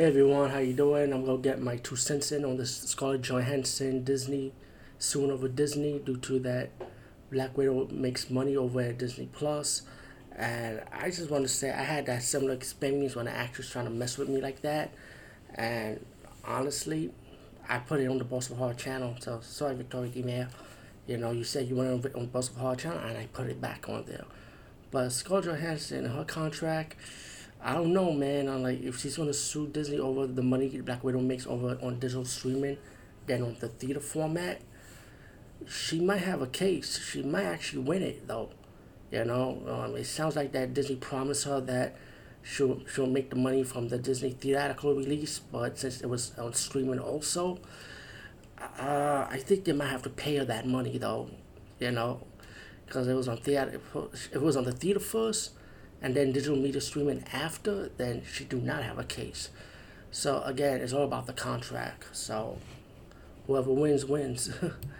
Hey everyone, how you doing? I'm gonna get my two cents in on this Scarlett Johansson Disney soon over Disney due to that Black Widow makes money over at Disney Plus. And I just want to say I had that similar experience when an actress trying to mess with me like that. And honestly, I put it on the Boss of Hard channel. So sorry, Victoria De Mare. You know, you said you went on, on Boss of Hard channel, and I put it back on there. But Scarlett Johansson, her contract I don't know, man. I'm like, if she's gonna sue Disney over the money Black Widow makes over on digital streaming, than on the theater format, she might have a case. She might actually win it, though. You know, um, it sounds like that Disney promised her that she'll she'll make the money from the Disney theatrical release, but since it was on streaming also, uh, I think they might have to pay her that money, though. You know, because it was on theater. It was on the theater first and then digital media streaming after, then she do not have a case. So again, it's all about the contract. So whoever wins wins.